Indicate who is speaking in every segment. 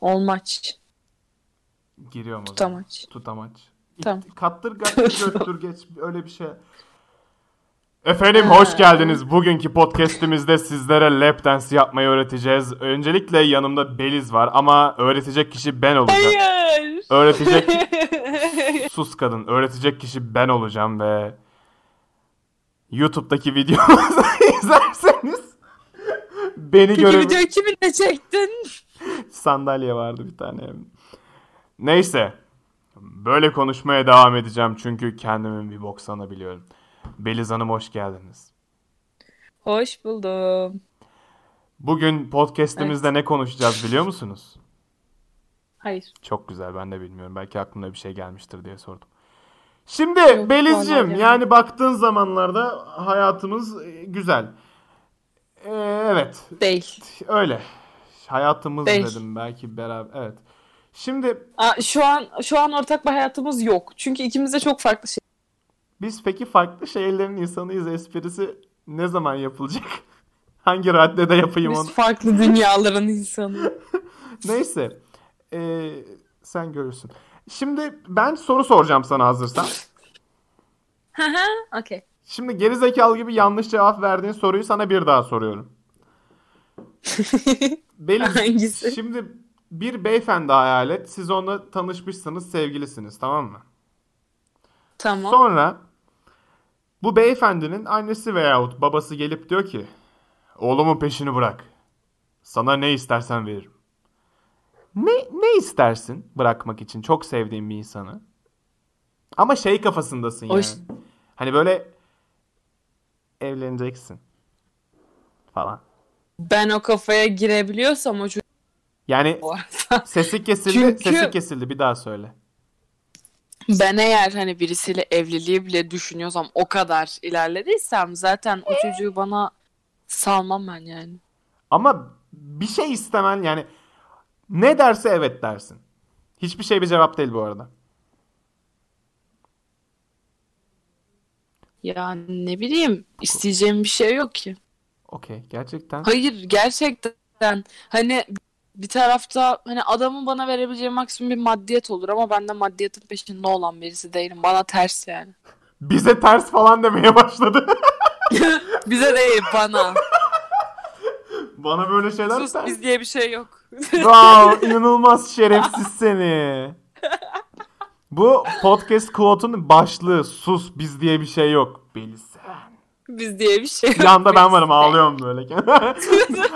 Speaker 1: Olmaç.
Speaker 2: Giriyorum o zaman.
Speaker 1: Tutamaç.
Speaker 2: Tutamaç.
Speaker 1: Tamam.
Speaker 2: Kattır göttür geç öyle bir şey. Efendim hoş geldiniz. Bugünkü podcast'imizde sizlere lap dance yapmayı öğreteceğiz. Öncelikle yanımda Beliz var ama öğretecek kişi ben olacağım.
Speaker 1: Hayır.
Speaker 2: Öğretecek sus kadın. Öğretecek kişi ben olacağım ve YouTube'daki videomuzu izlerseniz beni göre
Speaker 1: video kiminle çektin?
Speaker 2: sandalye vardı bir tane. Neyse. Böyle konuşmaya devam edeceğim çünkü kendimin bir bok sanabiliyorum. Beliz Hanım hoş geldiniz.
Speaker 1: Hoş buldum.
Speaker 2: Bugün podcast'imizde ne konuşacağız biliyor musunuz?
Speaker 1: Hayır.
Speaker 2: Çok güzel ben de bilmiyorum. Belki aklına bir şey gelmiştir diye sordum. Şimdi
Speaker 1: Yok,
Speaker 2: Beliz'cim
Speaker 1: yani.
Speaker 2: yani baktığın zamanlarda hayatımız e, güzel. Ee, evet
Speaker 1: Değil.
Speaker 2: öyle. Hayatımız
Speaker 1: Değil.
Speaker 2: dedim belki beraber. Evet. Şimdi
Speaker 1: Aa, şu an şu an ortak bir hayatımız yok. Çünkü ikimiz de çok farklı şey.
Speaker 2: biz peki farklı şehirlerin insanıyız esprisi ne zaman yapılacak? Hangi raddede yapayım onu?
Speaker 1: Biz farklı dünyaların insanı.
Speaker 2: Neyse. Ee, sen görürsün. Şimdi ben soru soracağım sana hazırsan.
Speaker 1: Hı. Okey.
Speaker 2: Şimdi gerizekalı gibi yanlış cevap verdiğin soruyu sana bir daha soruyorum. Beliz,
Speaker 1: Hangisi?
Speaker 2: şimdi bir beyefendi hayal et. Siz onunla tanışmışsınız, sevgilisiniz, tamam mı?
Speaker 1: Tamam.
Speaker 2: Sonra bu beyefendinin annesi veyahut babası gelip diyor ki Oğlumun peşini bırak. Sana ne istersen veririm. Ne, ne istersin bırakmak için çok sevdiğin bir insanı? Ama şey kafasındasın
Speaker 1: O
Speaker 2: yani. Hani böyle evleneceksin falan.
Speaker 1: Ben o kafaya girebiliyorsam o çocuk
Speaker 2: Yani sesi kesildi,
Speaker 1: Çünkü-
Speaker 2: sesi kesildi. Bir daha söyle.
Speaker 1: Ben eğer hani birisiyle evliliği bile düşünüyorsam o kadar ilerlediysem zaten o çocuğu bana salmam ben yani.
Speaker 2: Ama bir şey istemen yani ne derse evet dersin. Hiçbir şey bir cevap değil bu arada.
Speaker 1: Ya ne bileyim isteyeceğim bir şey yok ki.
Speaker 2: Okey gerçekten.
Speaker 1: Hayır gerçekten hani bir tarafta hani adamın bana verebileceği maksimum bir maddiyet olur ama ben de maddiyetin peşinde olan birisi değilim. Bana ters yani.
Speaker 2: Bize ters falan demeye başladı.
Speaker 1: Bize değil bana.
Speaker 2: Bana böyle şeyler
Speaker 1: Sus
Speaker 2: ters.
Speaker 1: biz diye bir şey yok.
Speaker 2: Wow, inanılmaz şerefsiz seni. Bu podcast quote'un başlığı sus biz diye bir şey yok. Bilsen.
Speaker 1: Biz diye bir şey.
Speaker 2: Yanda ben varım ağlıyorum böyle.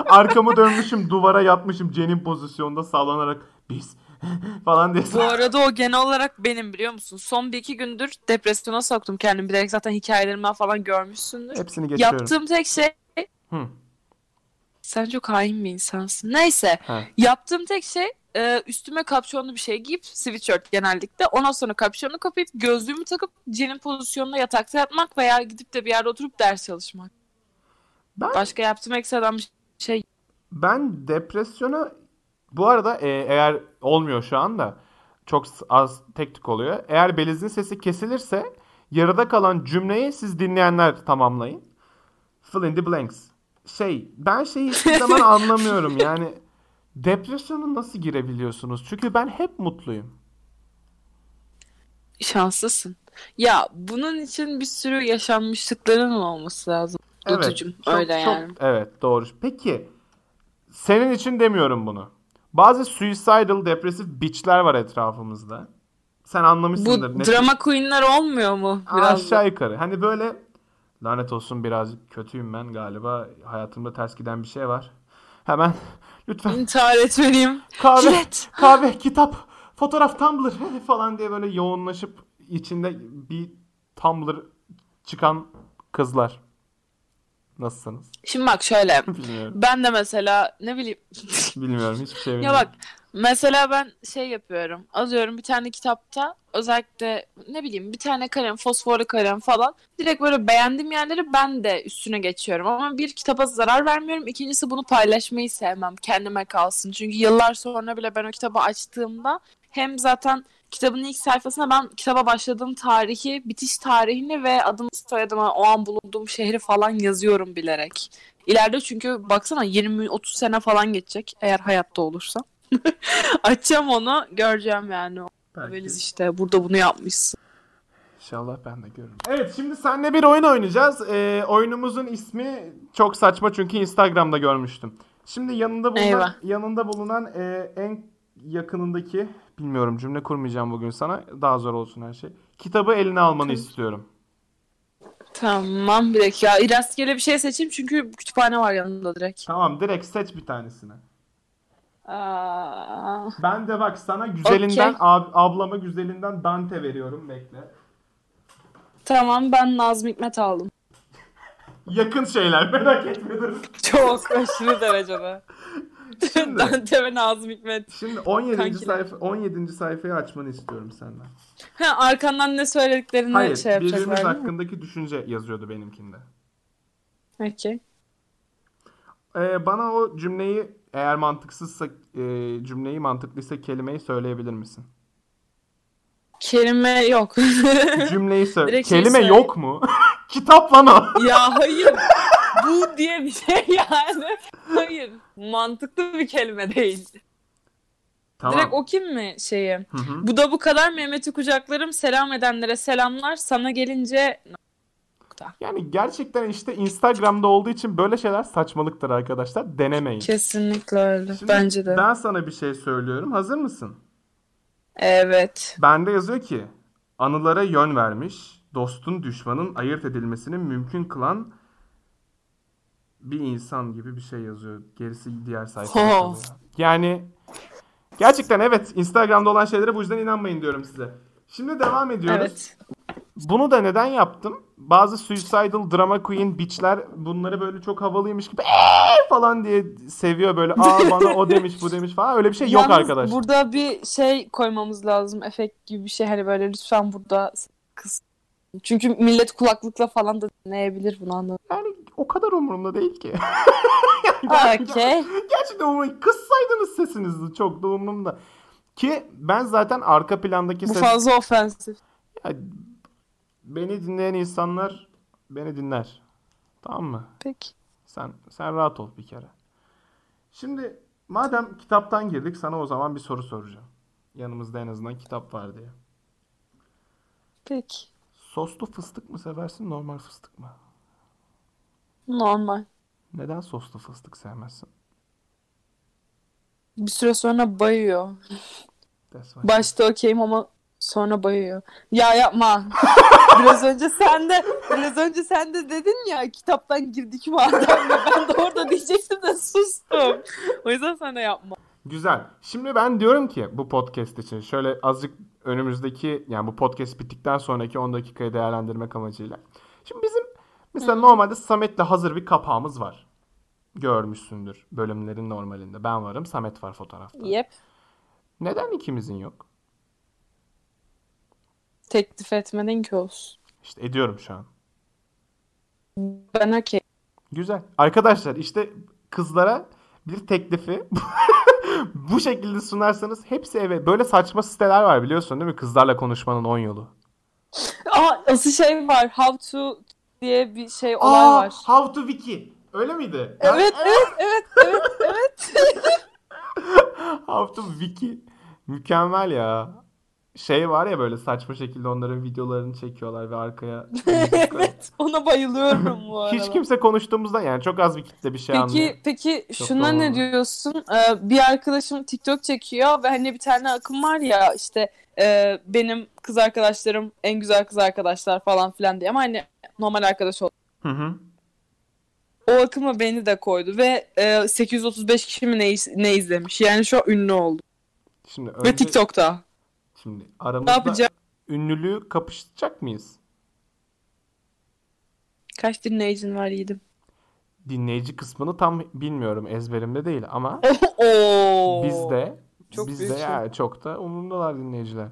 Speaker 2: Arkamı dönmüşüm duvara yatmışım cenin pozisyonda sallanarak biz falan diye.
Speaker 1: Bu arada o genel olarak benim biliyor musun? Son bir iki gündür depresyona soktum kendimi. Bilerek zaten hikayelerimden falan görmüşsündür.
Speaker 2: Hepsini geçiyorum.
Speaker 1: Yaptığım tek şey
Speaker 2: Hı.
Speaker 1: sen çok hain bir insansın. Neyse.
Speaker 2: He.
Speaker 1: Yaptığım tek şey e, üstüme kapşonlu bir şey giyip sweatshirt genellikle. Ondan sonra kapşonu kapayıp gözlüğümü takıp cenin pozisyonunda yatakta yatmak veya gidip de bir yerde oturup ders çalışmak.
Speaker 2: Ben
Speaker 1: Başka yaptığım ekstradan bir şey
Speaker 2: Ben depresyona bu arada e, eğer olmuyor şu anda çok az tek tük oluyor. Eğer Beliz'in sesi kesilirse yarıda kalan cümleyi siz dinleyenler tamamlayın. Fill in the blanks. Şey ben şeyi hiçbir zaman anlamıyorum yani depresyona nasıl girebiliyorsunuz? Çünkü ben hep mutluyum.
Speaker 1: şanslısın. Ya bunun için bir sürü yaşanmışlıkların olması lazım. Batucuğum,
Speaker 2: çok-
Speaker 1: öyle
Speaker 2: çok-
Speaker 1: yani.
Speaker 2: evet doğru. Peki senin için demiyorum bunu. Bazı suicidal depresif bitchler var etrafımızda. Sen
Speaker 1: Bu
Speaker 2: anlamışsındır. Ne-
Speaker 1: drama queenler olmuyor mu? Biraz da?
Speaker 2: Aşağı yukarı. Hani böyle lanet olsun birazcık kötüyüm ben galiba. Hayatımda ters giden bir şey var. Hemen lütfen
Speaker 1: İntihar etmeliyim.
Speaker 2: kahve,
Speaker 1: Jilet.
Speaker 2: kahve, kitap, fotoğraf, Tumblr falan diye böyle yoğunlaşıp içinde bir Tumblr çıkan kızlar. Nasılsınız?
Speaker 1: Şimdi bak şöyle.
Speaker 2: Bilmiyorum.
Speaker 1: Ben de mesela ne bileyim.
Speaker 2: Bilmiyorum. Hiçbir şey
Speaker 1: ya
Speaker 2: bilmiyorum.
Speaker 1: bak mesela ben şey yapıyorum. Alıyorum bir tane kitapta özellikle ne bileyim bir tane kalem, fosforlu kalem falan. Direkt böyle beğendiğim yerleri ben de üstüne geçiyorum. Ama bir kitaba zarar vermiyorum. İkincisi bunu paylaşmayı sevmem. Kendime kalsın. Çünkü yıllar sonra bile ben o kitabı açtığımda hem zaten kitabın ilk sayfasında ben kitaba başladığım tarihi, bitiş tarihini ve adımı soyadımı, o an bulunduğum şehri falan yazıyorum bilerek. İleride çünkü baksana 20-30 sene falan geçecek eğer hayatta olursa. Açacağım onu göreceğim yani.
Speaker 2: Belki.
Speaker 1: Beliz işte burada bunu yapmışsın.
Speaker 2: İnşallah ben de görürüm. Evet şimdi seninle bir oyun oynayacağız. Ee, oyunumuzun ismi çok saçma çünkü Instagram'da görmüştüm. Şimdi yanında bulunan,
Speaker 1: Eyvah.
Speaker 2: yanında bulunan e, en yakınındaki bilmiyorum cümle kurmayacağım bugün sana. Daha zor olsun her şey. Kitabı eline almanı istiyorum.
Speaker 1: Tamam bir dakika. Rastgele bir şey seçeyim çünkü kütüphane var yanımda direkt.
Speaker 2: Tamam direkt seç bir tanesini.
Speaker 1: Aa,
Speaker 2: Ben de bak sana güzelinden
Speaker 1: Okey.
Speaker 2: ab- ablama güzelinden Dante veriyorum bekle.
Speaker 1: tamam ben Nazım Hikmet aldım.
Speaker 2: Yakın şeyler merak etme dur.
Speaker 1: Çok aşırı derecede.
Speaker 2: Şimdi,
Speaker 1: Dante ve Nazım Hikmet.
Speaker 2: şimdi 17.
Speaker 1: Kankiler.
Speaker 2: sayfa 17. sayfayı açmanı istiyorum senden.
Speaker 1: Ha, arkandan ne söylediklerini
Speaker 2: Hayır,
Speaker 1: şey
Speaker 2: birbirimiz
Speaker 1: yapacaklar değil mi?
Speaker 2: hakkındaki düşünce yazıyordu benimkinde.
Speaker 1: Okey.
Speaker 2: Ee, bana o cümleyi eğer mantıksızsa e, cümleyi mantıklıysa kelimeyi söyleyebilir misin?
Speaker 1: Kelime yok.
Speaker 2: Cümleyi söyle.
Speaker 1: Direkt şey
Speaker 2: Kelime
Speaker 1: söyle.
Speaker 2: yok mu? Kitap lan o.
Speaker 1: ya hayır. Bu diye bir şey yani. Hayır. Mantıklı bir kelime değil.
Speaker 2: Tamam.
Speaker 1: Direkt o kim mi şeyi?
Speaker 2: Hı hı.
Speaker 1: Bu da bu kadar Mehmet'i kucaklarım selam edenlere selamlar. Sana gelince
Speaker 2: Yani gerçekten işte Instagram'da olduğu için böyle şeyler saçmalıktır arkadaşlar. Denemeyin.
Speaker 1: kesinlikle öyle.
Speaker 2: Şimdi
Speaker 1: Bence de.
Speaker 2: Ben sana bir şey söylüyorum. Hazır mısın?
Speaker 1: Evet.
Speaker 2: Bende yazıyor ki anılara yön vermiş, dostun düşmanın ayırt edilmesini mümkün kılan bir insan gibi bir şey yazıyor. Gerisi diğer sayfada kalıyor. Yani gerçekten evet Instagram'da olan şeylere bu yüzden inanmayın diyorum size. Şimdi devam ediyoruz.
Speaker 1: Evet.
Speaker 2: Bunu da neden yaptım? Bazı suicidal drama queen bitchler bunları böyle çok havalıymış gibi "Eee!" falan diye seviyor böyle. Aa bana o demiş bu demiş falan. Öyle bir şey yok
Speaker 1: Yalnız
Speaker 2: arkadaş.
Speaker 1: burada bir şey koymamız lazım. Efekt gibi bir şey. Hani böyle lütfen burada kız. Çünkü millet kulaklıkla falan da dinleyebilir bunu anladın.
Speaker 2: Yani o kadar umurumda değil ki.
Speaker 1: Okey.
Speaker 2: Gerçekten umurumda. Kıssaydınız sesinizi çok da umurumda. Ki ben zaten arka plandaki
Speaker 1: Bu
Speaker 2: ses...
Speaker 1: fazla ofensif.
Speaker 2: Ya, beni dinleyen insanlar beni dinler. Tamam mı?
Speaker 1: Peki.
Speaker 2: Sen sen rahat ol bir kere. Şimdi madem kitaptan girdik sana o zaman bir soru soracağım. Yanımızda en azından kitap var diye.
Speaker 1: Peki.
Speaker 2: Soslu fıstık mı seversin normal fıstık mı?
Speaker 1: Normal.
Speaker 2: Neden soslu fıstık sevmezsin?
Speaker 1: Bir süre sonra bayıyor. Başta okeyim ama sonra bayıyor. Ya yapma. biraz önce sen de biraz önce sen de dedin ya kitaptan girdik madem ben de orada diyecektim de sustum. O yüzden sen de yapma.
Speaker 2: Güzel. Şimdi ben diyorum ki bu podcast için şöyle azıcık önümüzdeki yani bu podcast bittikten sonraki 10 dakikayı değerlendirmek amacıyla. Şimdi bizim mesela normalde Samet'le hazır bir kapağımız var. Görmüşsündür bölümlerin normalinde. Ben varım, Samet var fotoğrafta.
Speaker 1: Yep.
Speaker 2: Neden ikimizin yok?
Speaker 1: Teklif etmedin ki olsun.
Speaker 2: İşte ediyorum şu an.
Speaker 1: Ben okey.
Speaker 2: Güzel. Arkadaşlar işte kızlara bir teklifi bu şekilde sunarsanız hepsi eve. Böyle saçma siteler var biliyorsun değil mi? Kızlarla konuşmanın 10 yolu.
Speaker 1: Aa asıl şey var. How to diye bir şey olay
Speaker 2: Aa,
Speaker 1: var.
Speaker 2: How to Wiki. Öyle miydi?
Speaker 1: Evet, evet, evet, evet, evet.
Speaker 2: How to Wiki. Mükemmel ya. Şey var ya böyle saçma şekilde onların videolarını çekiyorlar ve arkaya
Speaker 1: evet, ona bayılıyorum bu arada.
Speaker 2: Hiç kimse konuştuğumuzda yani çok az bir kitle bir şey anlıyor.
Speaker 1: Peki, peki
Speaker 2: Çok
Speaker 1: şuna
Speaker 2: doğru.
Speaker 1: ne diyorsun? Ee, bir arkadaşım TikTok çekiyor ve hani bir tane akım var ya işte e, benim kız arkadaşlarım en güzel kız arkadaşlar falan filan diye ama hani normal arkadaş oldu.
Speaker 2: Hı hı.
Speaker 1: O akıma beni de koydu ve e, 835 kişi mi ne, ne izlemiş? Yani şu an ünlü oldu.
Speaker 2: Şimdi
Speaker 1: Ve
Speaker 2: önce
Speaker 1: TikTok'ta.
Speaker 2: şimdi
Speaker 1: Ne
Speaker 2: aramızda
Speaker 1: yapacağım?
Speaker 2: ünlülüğü kapışacak mıyız?
Speaker 1: Kaç dinleyicin var yiğidim?
Speaker 2: Dinleyici kısmını tam bilmiyorum ezberimde değil ama bizde
Speaker 1: Çok
Speaker 2: bizde
Speaker 1: büyük şey.
Speaker 2: ya çok da umurumdalar dinleyiciler.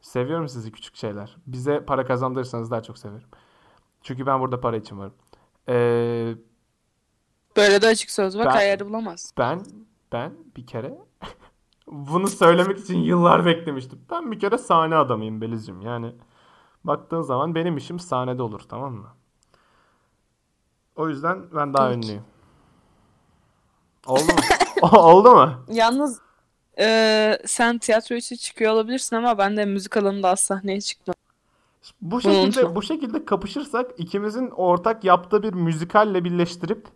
Speaker 2: Seviyorum sizi küçük şeyler. Bize para kazandırırsanız daha çok severim. Çünkü ben burada para için varım. Ee,
Speaker 1: Böyle de açık söz var.
Speaker 2: Ben-
Speaker 1: Kayarı bulamaz.
Speaker 2: ben ben bir kere bunu söylemek için yıllar beklemiştim. Ben bir kere sahne adamıyım Belizciğim. Yani baktığın zaman benim işim sahnede olur tamam mı? O yüzden ben daha
Speaker 1: Peki.
Speaker 2: ünlüyüm. Oldu mu? Oldu mu?
Speaker 1: Yalnız Ee, sen tiyatro için çıkıyor olabilirsin ama ben de müzik alanında az sahneye çıkmadım.
Speaker 2: Bu şekilde
Speaker 1: unutma.
Speaker 2: bu şekilde kapışırsak ikimizin ortak yaptığı bir müzikalle birleştirip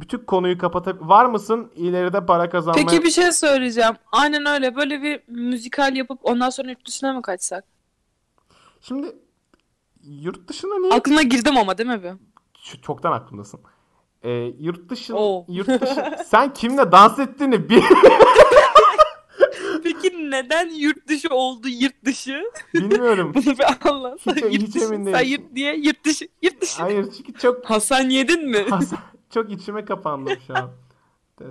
Speaker 2: bütün konuyu kapatıp var mısın ileride para kazanmaya?
Speaker 1: Peki bir şey söyleyeceğim. Aynen öyle. Böyle bir müzikal yapıp ondan sonra yurt dışına mı kaçsak?
Speaker 2: Şimdi yurt dışına niye?
Speaker 1: Aklına girdim ama değil mi bir?
Speaker 2: Şu- Çoktan aklımdasın. Ee, yurt dışı
Speaker 1: Oo.
Speaker 2: yurt dışı sen kimle dans ettiğini bil
Speaker 1: Peki neden yurt dışı oldu yurt dışı?
Speaker 2: bilmiyorum.
Speaker 1: Bunu bir anlatsana.
Speaker 2: Hiç-
Speaker 1: Yurt
Speaker 2: hiç
Speaker 1: dışı.
Speaker 2: emin
Speaker 1: Sen
Speaker 2: değilim.
Speaker 1: yurt diye yurt dışı. Yurt dışı.
Speaker 2: Hayır çünkü çok
Speaker 1: Hasan yedin mi?
Speaker 2: Çok içime kapandım şu an.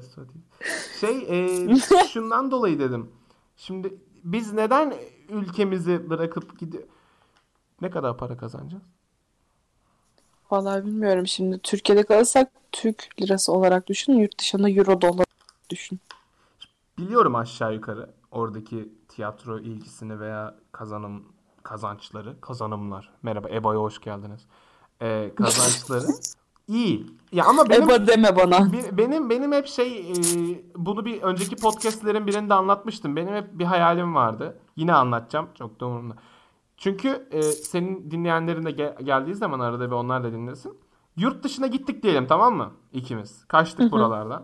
Speaker 2: Şey e, şundan dolayı dedim. Şimdi biz neden ülkemizi bırakıp gidiyor? Ne kadar para kazanacağız?
Speaker 1: Vallahi bilmiyorum şimdi. Türkiye'de kalırsak Türk lirası olarak düşün. Yurt dışında euro dolar düşün.
Speaker 2: Biliyorum aşağı yukarı oradaki tiyatro ilgisini veya kazanım kazançları, kazanımlar. Merhaba EBA'ya hoş geldiniz. Ee, kazançları iyi. Ya ama benim
Speaker 1: Eba deme bana.
Speaker 2: Be- Benim benim hep şey e, bunu bir önceki podcastlerin birinde anlatmıştım. Benim hep bir hayalim vardı. Yine anlatacağım. Çok da umurumda. Çünkü e, senin dinleyenlerin de ge- geldiği zaman arada bir onlar da dinlesin. Yurt dışına gittik diyelim tamam mı? İkimiz. Kaçtık buralardan.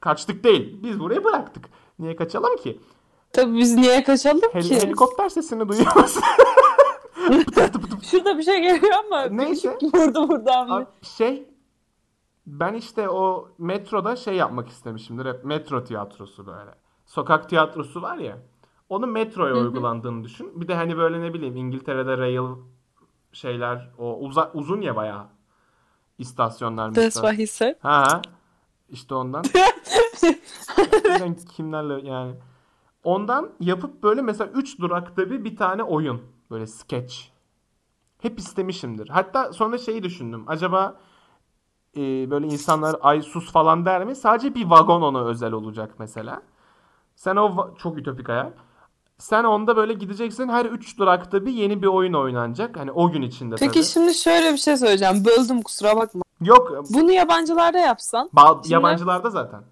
Speaker 2: Kaçtık değil. Biz burayı bıraktık. Niye kaçalım ki?
Speaker 1: Tabii biz niye kaçalım
Speaker 2: Hel-
Speaker 1: ki?
Speaker 2: helikopter sesini duyuyor musun?
Speaker 1: Şurada bir şey geliyor ama
Speaker 2: Neyse.
Speaker 1: burada buradan
Speaker 2: Abi şey ben işte o metroda şey yapmak istemişimdir. Hep metro tiyatrosu böyle. Sokak tiyatrosu var ya. Onun metroya uygulandığını düşün. Bir de hani böyle ne bileyim İngiltere'de rail şeyler o uza, uzun ya bayağı istasyonlar.
Speaker 1: That's what he said.
Speaker 2: Ha ha. İşte ondan. Kimlerle yani. Ondan yapıp böyle mesela 3 durakta bir bir tane oyun. Böyle sketch. Hep istemişimdir. Hatta sonra şeyi düşündüm. Acaba e, böyle insanlar ay sus falan der mi? Sadece bir vagon ona özel olacak mesela. Sen o çok ütopik hayal. Sen onda böyle gideceksin. Her 3 durakta bir yeni bir oyun oynanacak. Hani o gün içinde
Speaker 1: Peki
Speaker 2: tabii.
Speaker 1: şimdi şöyle bir şey söyleyeceğim. Böldüm kusura bakma.
Speaker 2: Yok.
Speaker 1: Bunu yabancılarda yapsan.
Speaker 2: ba-
Speaker 1: Şimdi-
Speaker 2: yabancılarda zaten.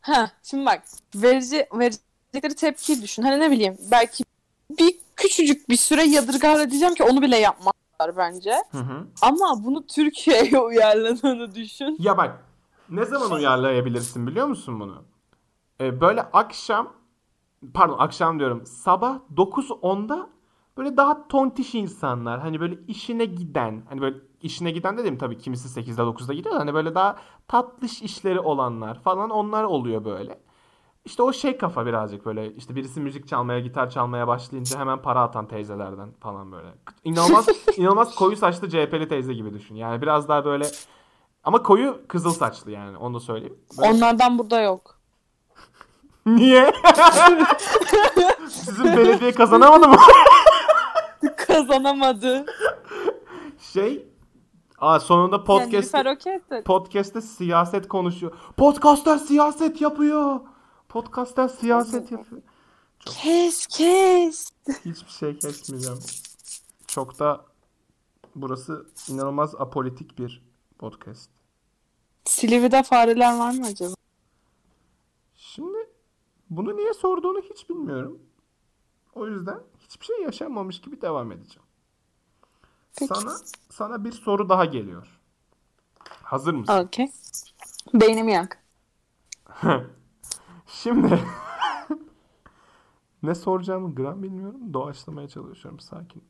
Speaker 1: Ha, şimdi bak. Verici, verecekleri tepkiyi düşün. Hani ne bileyim belki bir küçücük bir süre yadırgar diyeceğim ki onu bile yapmazlar bence.
Speaker 2: Hı hı.
Speaker 1: Ama bunu Türkiye'ye uyarladığını düşün.
Speaker 2: Ya bak ne zaman uyarlayabilirsin biliyor musun bunu? Ee, böyle akşam pardon akşam diyorum sabah 9-10'da böyle daha tontiş insanlar hani böyle işine giden hani böyle işine giden dedim tabii kimisi 8'de 9'da gidiyor da hani böyle daha tatlış işleri olanlar falan onlar oluyor böyle. İşte o şey kafa birazcık böyle işte birisi müzik çalmaya gitar çalmaya başlayınca hemen para atan teyzelerden falan böyle. İnanılmaz inanılmaz koyu saçlı CHP'li teyze gibi düşün. Yani biraz daha böyle ama koyu kızıl saçlı yani onu da söyleyeyim. Böyle-
Speaker 1: Onlardan burada yok.
Speaker 2: Niye? Sizin belediye kazanamadı mı?
Speaker 1: Kazanamadı.
Speaker 2: Şey Aa sonunda
Speaker 1: Yani
Speaker 2: podcast
Speaker 1: de-
Speaker 2: podcast'te siyaset konuşuyor. Podcast'ta siyaset yapıyor. Podcast'ta siyaset yapıyor.
Speaker 1: Kes kes.
Speaker 2: Hiçbir şey kesmeyeceğim. Çok da burası inanılmaz apolitik bir podcast.
Speaker 1: Silivri'de fareler var mı acaba?
Speaker 2: Şimdi bunu niye sorduğunu hiç bilmiyorum. O yüzden hiçbir şey yaşanmamış gibi devam edeceğim.
Speaker 1: Peki.
Speaker 2: Sana sana bir soru daha geliyor. Hazır mısın?
Speaker 1: Okey. Beynimi yak.
Speaker 2: Şimdi ne soracağımı gram bilmiyorum. Doğaçlamaya çalışıyorum sakin.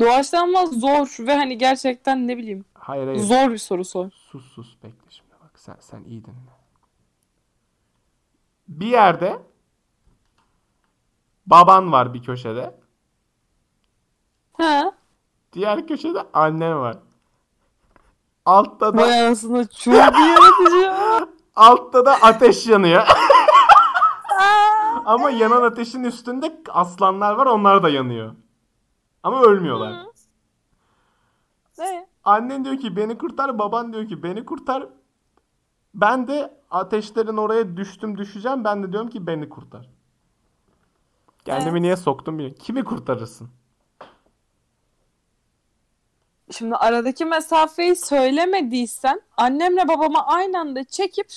Speaker 1: Doğaçlanma zor ve hani gerçekten ne bileyim
Speaker 2: Hayır hayır.
Speaker 1: zor bir soru sor.
Speaker 2: Sus sus bekle şimdi bak sen sen iyi dinle. Bir yerde baban var bir köşede.
Speaker 1: Ha?
Speaker 2: Diğer köşede annen var. Altta da
Speaker 1: Vay anasını çok yaratıcı ya.
Speaker 2: altta da ateş yanıyor. Ama yanan ateşin üstünde aslanlar var onlar da yanıyor. Ama ölmüyorlar.
Speaker 1: Ne?
Speaker 2: Annen diyor ki beni kurtar, baban diyor ki beni kurtar. Ben de ateşlerin oraya düştüm düşeceğim. Ben de diyorum ki beni kurtar. Kendimi
Speaker 1: Evet.
Speaker 2: niye soktum bilmiyorum. Kimi kurtarırsın?
Speaker 1: Şimdi aradaki mesafeyi söylemediysen annemle babamı aynı anda çekip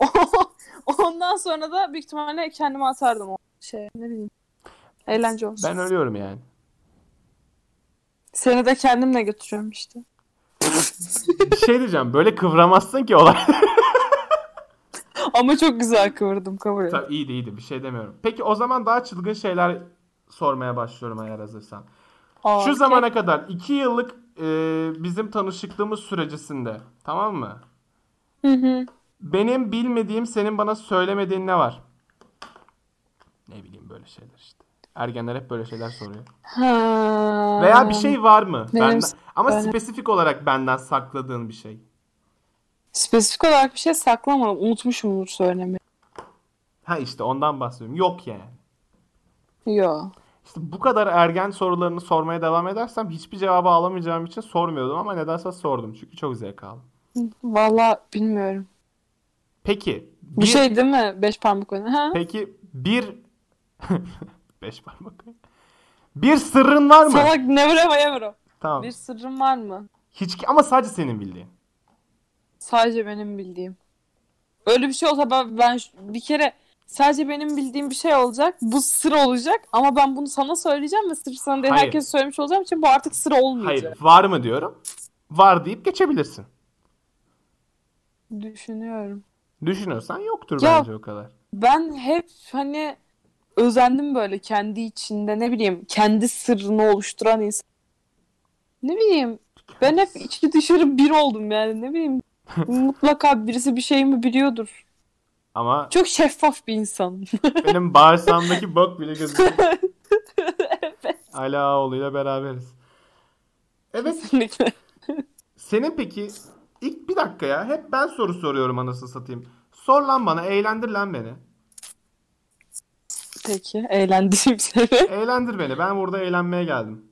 Speaker 1: Ondan sonra da büyük ihtimalle kendime atardım o şey ne bileyim. Eğlence olsun.
Speaker 2: Ben ölüyorum yani.
Speaker 1: Seni de kendimle götürüyorum işte.
Speaker 2: Bir şey diyeceğim. Böyle kıvramazsın ki olay.
Speaker 1: Ama çok güzel kıvırdım kabul et.
Speaker 2: Tabii iyiydi iyiydi. Bir şey demiyorum. Peki o zaman daha çılgın şeyler sormaya başlıyorum eğer hazırsan.
Speaker 1: Aa,
Speaker 2: Şu zamana kadar 2 yıllık e, bizim tanışıklığımız sürecinde tamam mı?
Speaker 1: Hı hı.
Speaker 2: Benim bilmediğim senin bana söylemediğin ne var? Ne bileyim böyle şeyler işte. Ergenler hep böyle şeyler soruyor.
Speaker 1: Ha.
Speaker 2: Veya bir şey var mı?
Speaker 1: benim-
Speaker 2: Benden, ama
Speaker 1: benim-
Speaker 2: spesifik olarak benden sakladığın bir şey.
Speaker 1: Spesifik olarak bir şey saklamadım. Unutmuşumdur söylemeyi.
Speaker 2: Ha işte ondan bahsediyorum. Yok yani.
Speaker 1: Yo.
Speaker 2: İşte bu kadar ergen sorularını sormaya devam edersem hiçbir cevabı alamayacağım için sormuyordum ama nedense sordum. Çünkü çok zevk aldım.
Speaker 1: Valla bilmiyorum.
Speaker 2: Peki.
Speaker 1: Bu
Speaker 2: bir-
Speaker 1: şey değil mi? Beş parmak oyunu. Ha?
Speaker 2: Peki bir beş parmak. Bir sırrın var mı?
Speaker 1: Salak never I ever.
Speaker 2: Tamam.
Speaker 1: Bir sırrım var mı?
Speaker 2: Hiç ama sadece senin bildiğin.
Speaker 1: Sadece benim bildiğim. Öyle bir şey olsa ben, ben bir kere sadece benim bildiğim bir şey olacak. Bu sır olacak ama ben bunu sana söyleyeceğim ve sır sana
Speaker 2: Hayır.
Speaker 1: herkes söylemiş olacağım için bu artık sır olmayacak.
Speaker 2: Hayır, var mı diyorum. Var deyip geçebilirsin.
Speaker 1: Düşünüyorum.
Speaker 2: Düşünüyorsan yoktur
Speaker 1: Ya-
Speaker 2: bence o kadar.
Speaker 1: Ben hep hani özendim böyle kendi içinde ne bileyim kendi sırrını oluşturan insan. Ne bileyim ben hep içi dışarı bir oldum yani ne bileyim mutlaka birisi bir şeyimi biliyordur.
Speaker 2: Ama
Speaker 1: Çok şeffaf bir insan.
Speaker 2: benim bağırsağımdaki bok bile gözüküyor.
Speaker 1: evet.
Speaker 2: Ali Ağaoğlu ile beraberiz. Evet.
Speaker 1: Kesinlikle.
Speaker 2: Senin peki ilk bir dakika ya. Hep ben soru soruyorum anasını satayım. Sor lan bana. Eğlendir lan beni.
Speaker 1: Peki eğlendireyim seni.
Speaker 2: Eğlendir beni. Ben burada eğlenmeye geldim.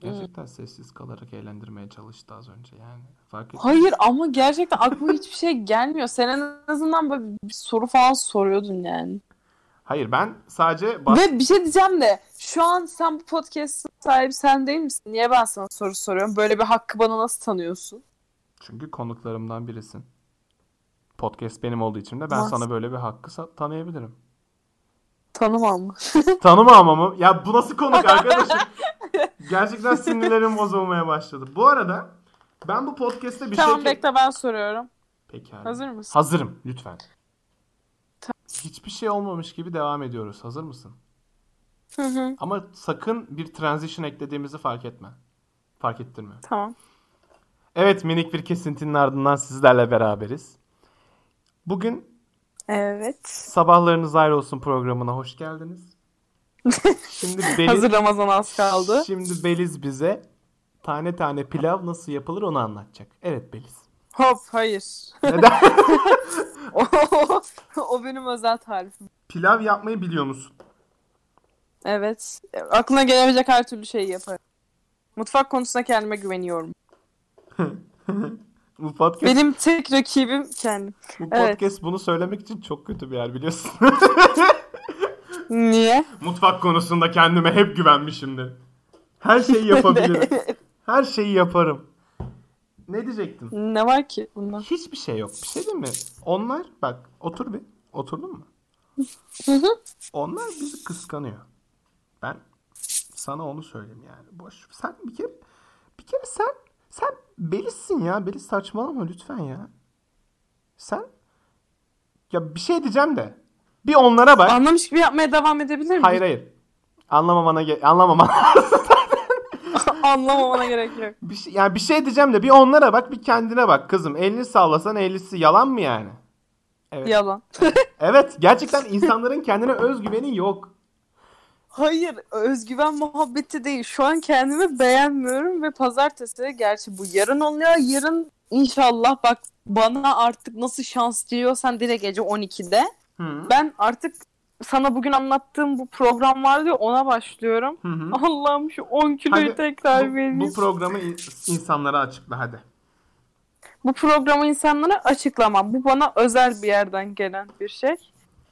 Speaker 2: Gerçekten sessiz kalarak eğlendirmeye çalıştı az önce yani. Fark ettin mi?
Speaker 1: Hayır ama gerçekten aklıma hiçbir şey gelmiyor. Sen en azından böyle bir soru falan soruyordun yani.
Speaker 2: Hayır ben sadece bas-
Speaker 1: Ve bir şey diyeceğim de şu an sen bu podcast'ın sahibi sen değil misin? Niye ben sana soru soruyorum? Böyle bir hakkı bana nasıl tanıyorsun?
Speaker 2: Çünkü konuklarımdan birisin. Podcast benim olduğu için de ben
Speaker 1: Nasıl?
Speaker 2: sana böyle bir hakkı tanıyabilirim.
Speaker 1: Tanımam?
Speaker 2: Tanımam mı? Ya bu nasıl konuk arkadaşım? Gerçekten sinirlerim bozulmaya başladı. Bu arada ben bu podcast'te bir
Speaker 1: tamam
Speaker 2: şey...
Speaker 1: bekle ben soruyorum.
Speaker 2: Pekala.
Speaker 1: Hazır mısın?
Speaker 2: Hazırım lütfen. Hiçbir şey olmamış gibi devam ediyoruz. Hazır mısın?
Speaker 1: Hı hı.
Speaker 2: Ama sakın bir transition eklediğimizi fark etme. Fark ettirme.
Speaker 1: Tamam.
Speaker 2: Evet minik bir kesintinin ardından sizlerle beraberiz. Bugün
Speaker 1: Evet.
Speaker 2: Sabahlarınız ayrı olsun programına hoş geldiniz. Şimdi Beliz,
Speaker 1: Hazır Ramazan az kaldı.
Speaker 2: şimdi Beliz bize tane tane pilav nasıl yapılır onu anlatacak. Evet Beliz.
Speaker 1: Hop hayır.
Speaker 2: Neden?
Speaker 1: o, o benim özel tarifim.
Speaker 2: pilav yapmayı biliyor musun?
Speaker 1: Evet. Aklına gelebilecek her türlü şeyi yaparım. Mutfak konusunda kendime güveniyorum.
Speaker 2: Bu podcast,
Speaker 1: Benim tek rakibim kendim.
Speaker 2: bu
Speaker 1: evet.
Speaker 2: podcast bunu söylemek için çok kötü bir yer biliyorsun.
Speaker 1: Niye?
Speaker 2: Mutfak konusunda kendime hep güvenmişimdir. Her şeyi yapabilirim. Her şeyi yaparım. Ne diyecektim?
Speaker 1: ne var ki bunda?
Speaker 2: Hiçbir şey yok. Bir şey değil mi? Onlar bak otur bir. Oturdun mu?
Speaker 1: Hı hı.
Speaker 2: Onlar bizi kıskanıyor. Ben sana onu söyleyeyim yani. Boş. Sen bir kere bir kere sen sen Belis'sin ya. Belis saçmalama lütfen ya. Sen ya bir şey diyeceğim de bir onlara bak.
Speaker 1: Anlamış gibi yapmaya devam edebilir miyim?
Speaker 2: Hayır hayır. Anlamamana ge- anlamamana.
Speaker 1: Anlamamana gerek yok.
Speaker 2: bir şey, yani bir şey diyeceğim de bir onlara bak bir kendine bak kızım. Elini sallasan ellisi yalan mı yani? Evet.
Speaker 1: Yalan.
Speaker 2: Evet gerçekten insanların kendine özgüveni yok.
Speaker 1: Hayır, özgüven muhabbeti değil. Şu an kendimi beğenmiyorum ve pazartesi gerçi bu yarın oluyor. Yarın inşallah bak bana artık nasıl şans diliyorsan direkt gece 12'de.
Speaker 2: Hı.
Speaker 1: Ben artık sana bugün anlattığım bu program vardı ya ona başlıyorum.
Speaker 2: Hı hı.
Speaker 1: Allah'ım şu 10 kiloyu
Speaker 2: Hadi
Speaker 1: tekrar
Speaker 2: bu,
Speaker 1: vereyim.
Speaker 2: bu programı in- insanlara açıkla hadi.
Speaker 1: Bu programı insanlara açıklamam. Bu bana özel bir yerden gelen bir şey.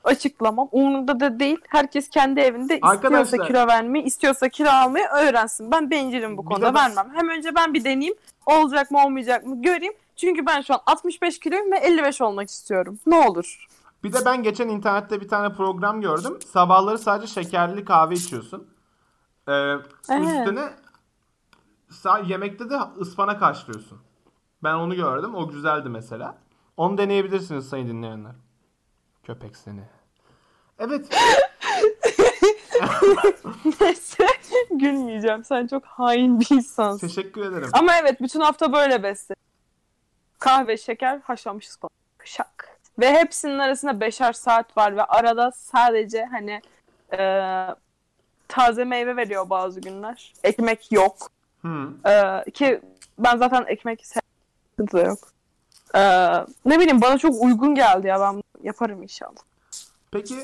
Speaker 1: Açıklamam. Umurumda da değil. Herkes kendi evinde
Speaker 2: Arkadaşlar-
Speaker 1: istiyorsa kilo vermeyi, istiyorsa kilo almayı öğrensin. Ben bencilim bu konuda vermem. Hem önce ben bir deneyeyim. Olacak mı olmayacak mı göreyim. Çünkü ben şu an 65 kiloyum ve 55 olmak istiyorum. Ne olur.
Speaker 2: Bir de ben geçen internette bir tane program gördüm. Sabahları sadece şekerli kahve içiyorsun. Ee, üstüne sa- yemekte de ıspanak haşlıyorsun. Ben onu gördüm. O güzeldi mesela. Onu deneyebilirsiniz sayın dinleyenler. Köpek seni. Evet.
Speaker 1: Neyse gülmeyeceğim. Sen çok hain bir insansın.
Speaker 2: Teşekkür ederim.
Speaker 1: Ama evet bütün hafta böyle besle. Kahve, şeker, haşlanmış ıspanak. Şak. Ve hepsinin arasında beşer saat var ve arada sadece hani e, taze meyve veriyor bazı günler. Ekmek yok.
Speaker 2: Hı.
Speaker 1: E, ki ben zaten ekmek sıkıntı da yok. E, ne bileyim bana çok uygun geldi ya ben yaparım inşallah.
Speaker 2: Peki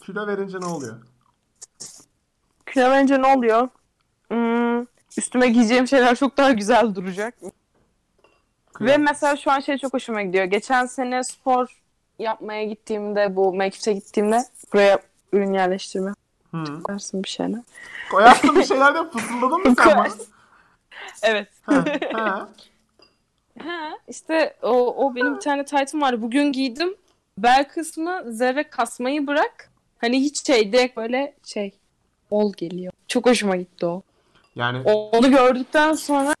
Speaker 2: kilo verince ne oluyor?
Speaker 1: Kilo verince ne oluyor? Hmm, üstüme giyeceğim şeyler çok daha güzel duracak. Ve mesela şu an şey çok hoşuma gidiyor. Geçen sene spor yapmaya gittiğimde bu Mekif'e gittiğimde buraya ürün yerleştirme
Speaker 2: Hı.
Speaker 1: koyarsın bir şeyler.
Speaker 2: Koyarsın bir şeylerden fısıldadın mı sen bana?
Speaker 1: Evet.
Speaker 2: Ha, ha.
Speaker 1: ha, işte o, o benim bir tane taytım vardı. Bugün giydim. Bel kısmı zerre kasmayı bırak. Hani hiç şey direkt böyle şey ol geliyor. Çok hoşuma gitti o.
Speaker 2: Yani
Speaker 1: Onu gördükten sonra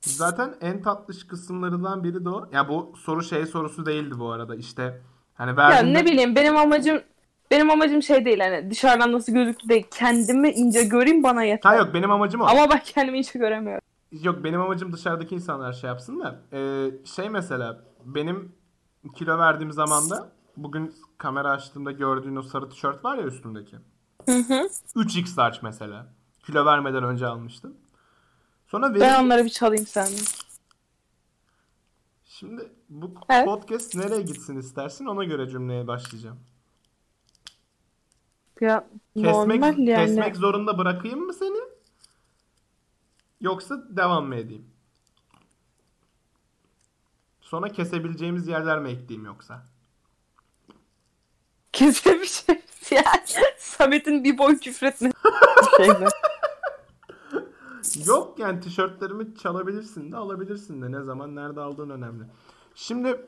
Speaker 2: Zaten en tatlış kısımlarından biri de o. Ya bu soru şey sorusu değildi bu arada. İşte hani
Speaker 1: Ya
Speaker 2: verdiğinde...
Speaker 1: ne bileyim benim amacım benim amacım şey değil hani dışarıdan nasıl gözüktü değil. Kendimi ince göreyim bana yeter.
Speaker 2: Ha yok benim amacım o.
Speaker 1: Ama ben kendimi ince göremiyorum.
Speaker 2: Yok benim amacım dışarıdaki insanlar şey yapsın da. Ee, şey mesela benim kilo verdiğim zamanda bugün kamera açtığımda gördüğün o sarı tişört var ya üstümdeki.
Speaker 1: Hı hı.
Speaker 2: 3x large mesela. Kilo vermeden önce almıştım. Sonra
Speaker 1: Ben
Speaker 2: benim...
Speaker 1: onları bir çalayım senden.
Speaker 2: Şimdi bu
Speaker 1: Evet.
Speaker 2: podcast nereye gitsin istersin ona göre cümleye başlayacağım.
Speaker 1: Ya
Speaker 2: Kesmek,
Speaker 1: normal yani.
Speaker 2: kesmek zorunda bırakayım mı seni? Yoksa devam mı edeyim? Sonra kesebileceğimiz yerler mi ekleyeyim yoksa?
Speaker 1: Kese bir şey. Ya Samet'in bir boy küfretme şeydi.
Speaker 2: Yok yani tişörtlerimi çalabilirsin de alabilirsin de ne zaman nerede aldığın önemli. Şimdi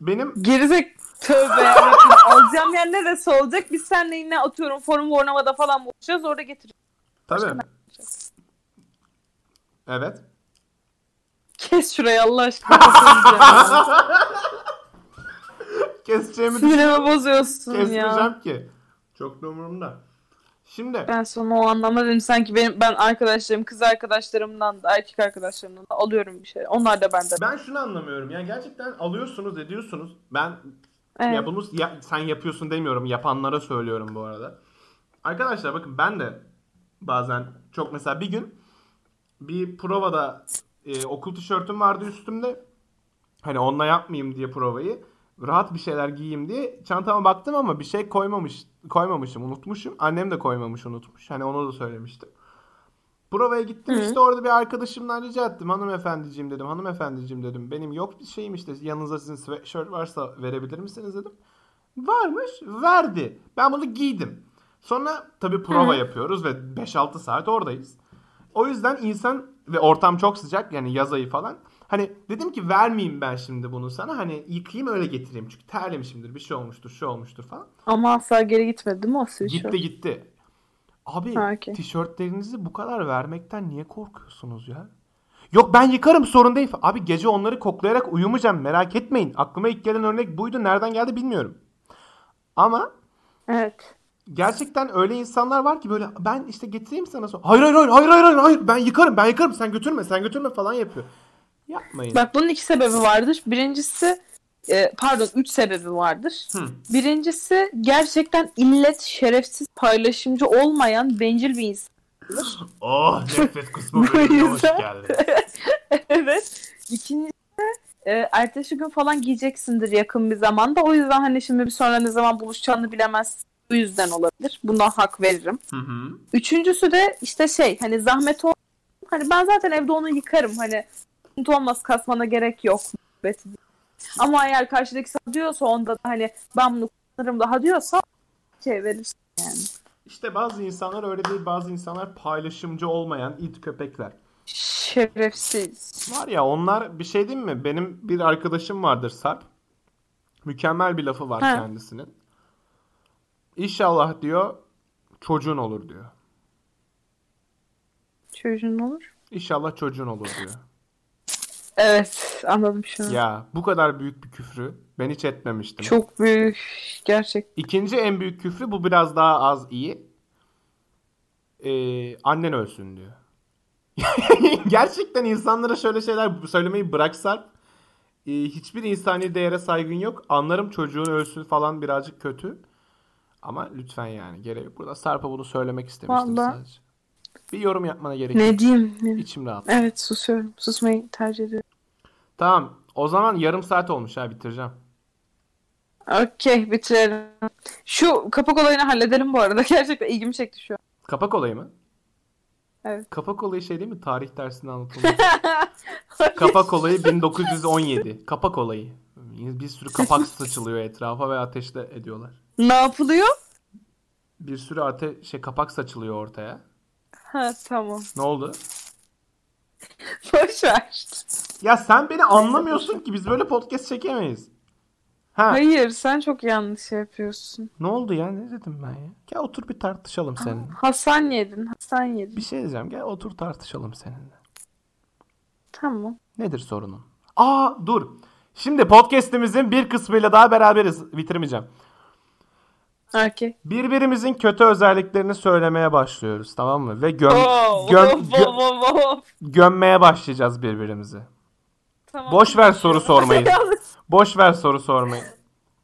Speaker 2: benim
Speaker 1: Gerizek tövbe yarabbim. Alacağım yer neresi olacak? Biz seninle yine atıyorum forum Bornova'da falan buluşacağız orada getireceğiz.
Speaker 2: tabii. Evet.
Speaker 1: Kes şurayı Allah aşkına. ya.
Speaker 2: Keseceğimi
Speaker 1: Sinirimi bozuyorsun ya.
Speaker 2: kesmeyeceğim ki. Çok da umurumda. Şimdi
Speaker 1: Ben sana o anlamda dedim sanki benim ben arkadaşlarım, kız arkadaşlarımdan da erkek arkadaşlarımdan da alıyorum bir şey. Onlar da benden.
Speaker 2: ben şunu anlamıyorum. Yani gerçekten alıyorsunuz, ediyorsunuz. Ben
Speaker 1: Evet.
Speaker 2: Ya bunu ya- sen yapıyorsun demiyorum. Yapanlara söylüyorum bu arada. Arkadaşlar bakın ben de bazen çok mesela bir gün bir provada e, okul tişörtüm vardı üstümde. Hani onunla yapmayayım diye provayı. Rahat bir şeyler giyeyim diye çantama baktım ama bir şey koymamış koymamışım, unutmuşum. Annem de koymamış, unutmuş. Hani onu da söylemiştim. Provaya gittim
Speaker 1: Hı.
Speaker 2: işte orada bir arkadaşımdan rica ettim. Hanımefendiciğim dedim. Hanımefendiciğim dedim. Benim yok bir şeyim işte. Yanınızda sizin sweatshirt varsa verebilir misiniz dedim. Varmış. Verdi. Ben bunu giydim. Sonra tabii prova
Speaker 1: Hı.
Speaker 2: yapıyoruz ve 5-6 saat oradayız. O yüzden insan ve ortam çok sıcak yani yaz ayı falan. Hani dedim ki vermeyeyim ben şimdi bunu sana. Hani yıkayayım öyle getireyim. Çünkü terlemişimdir. Bir şey olmuştur, şu olmuştur falan.
Speaker 1: Ama asla geri gitmedi değil mi o sweatshirt?
Speaker 2: Gitti gitti. Abi
Speaker 1: Ha, okey.
Speaker 2: tişörtlerinizi bu kadar vermekten niye korkuyorsunuz ya? Yok ben yıkarım sorun değil. Abi gece onları koklayarak uyumayacağım merak etmeyin. Aklıma ilk gelen örnek buydu. Nereden geldi bilmiyorum. Ama
Speaker 1: Evet.
Speaker 2: gerçekten öyle insanlar var ki böyle ben işte getireyim sana sonra. Hayır hayır hayır hayır hayır, hayır ben yıkarım ben yıkarım sen götürme sen götürme falan yapıyor. Yapmayın.
Speaker 1: Bak bunun iki sebebi vardır. Birincisi e, pardon üç sebebi vardır.
Speaker 2: Hı.
Speaker 1: Birincisi gerçekten illet, şerefsiz, paylaşımcı olmayan bencil bir insan.
Speaker 2: Oh nefret kısmı bölümüne hoş geldin.
Speaker 1: evet. İkincisi e, ertesi gün falan giyeceksindir yakın bir zamanda. O yüzden hani şimdi bir sonra ne zaman buluşacağını bilemezsin. Bu yüzden olabilir. Buna hak veririm.
Speaker 2: Hı hı.
Speaker 1: Üçüncüsü de işte şey hani zahmet ol. Hani ben zaten evde onu yıkarım. Hani sıkıntı olmaz kasmana gerek yok. Ama eğer karşıdaki sana diyorsa onda da hani ben bunu kullanırım daha diyorsa şey verirsin yani.
Speaker 2: İşte bazı insanlar öyle değil. Bazı insanlar paylaşımcı olmayan it köpekler.
Speaker 1: Şerefsiz.
Speaker 2: Var ya onlar bir şey değil mi? Benim bir arkadaşım vardır Sarp. Mükemmel bir lafı var
Speaker 1: Ha.
Speaker 2: kendisinin. İnşallah diyor çocuğun olur diyor.
Speaker 1: Çocuğun olur.
Speaker 2: İnşallah çocuğun olur diyor.
Speaker 1: Evet anladım şu an.
Speaker 2: Ya bu kadar büyük bir küfrü ben hiç etmemiştim.
Speaker 1: Çok büyük. Gerçek.
Speaker 2: İkinci en büyük küfrü bu biraz daha az iyi. Ee, annen ölsün diyor. Gerçekten insanlara şöyle şeyler söylemeyi bıraksak e, hiçbir insani değere saygın yok. Anlarım çocuğun ölsün falan birazcık kötü. Ama lütfen yani gerek yok. Burada Sarp'a bunu söylemek istemiştim
Speaker 1: Vallahi.
Speaker 2: sadece. Bir yorum yapmana gerek yok.
Speaker 1: Ne diyeyim? Ne-
Speaker 2: İçim rahat.
Speaker 1: Evet susuyorum. Susmayı tercih ediyorum.
Speaker 2: Tamam. O zaman yarım saat olmuş ha bitireceğim.
Speaker 1: Okey bitirelim. Şu kapak olayını halledelim bu arada. Gerçekten ilgimi çekti şu an.
Speaker 2: Kapak olayı mı?
Speaker 1: Evet.
Speaker 2: Kapak olayı şey değil mi? Tarih dersinde anlatılmış. Kapak olayı 1917. Kapak olayı. Bir sürü kapak saçılıyor etrafa ve ateşle ediyorlar.
Speaker 1: ne yapılıyor?
Speaker 2: Bir sürü ate şey kapak saçılıyor ortaya.
Speaker 1: Ha tamam.
Speaker 2: Ne oldu?
Speaker 1: Boş ver.
Speaker 2: Ya sen beni anlamıyorsun ki biz böyle podcast çekemeyiz. Ha,
Speaker 1: Hayır sen çok yanlış yapıyorsun.
Speaker 2: ne oldu ya? Ne dedim ben ya? Gel otur bir tartışalım seninle.
Speaker 1: Hasan yedin. Hasan yedin.
Speaker 2: Bir şey diyeceğim. Gel otur tartışalım seninle.
Speaker 1: Tamam.
Speaker 2: Nedir sorunun? Aa dur. Şimdi podcast'imizin bir kısmıyla daha beraberiz. Bitirmeyeceğim.
Speaker 1: Okey.
Speaker 2: Birbirimizin kötü özelliklerini söylemeye başlıyoruz tamam mı? Ve göm,
Speaker 1: Oo,
Speaker 2: göm,
Speaker 1: of,
Speaker 2: gö-
Speaker 1: of, of, of.
Speaker 2: gömmeye başlayacağız birbirimizi.
Speaker 1: Tamam.
Speaker 2: Boş ver soru sormayı.
Speaker 1: Yanlış.
Speaker 2: Boş ver soru sormayı.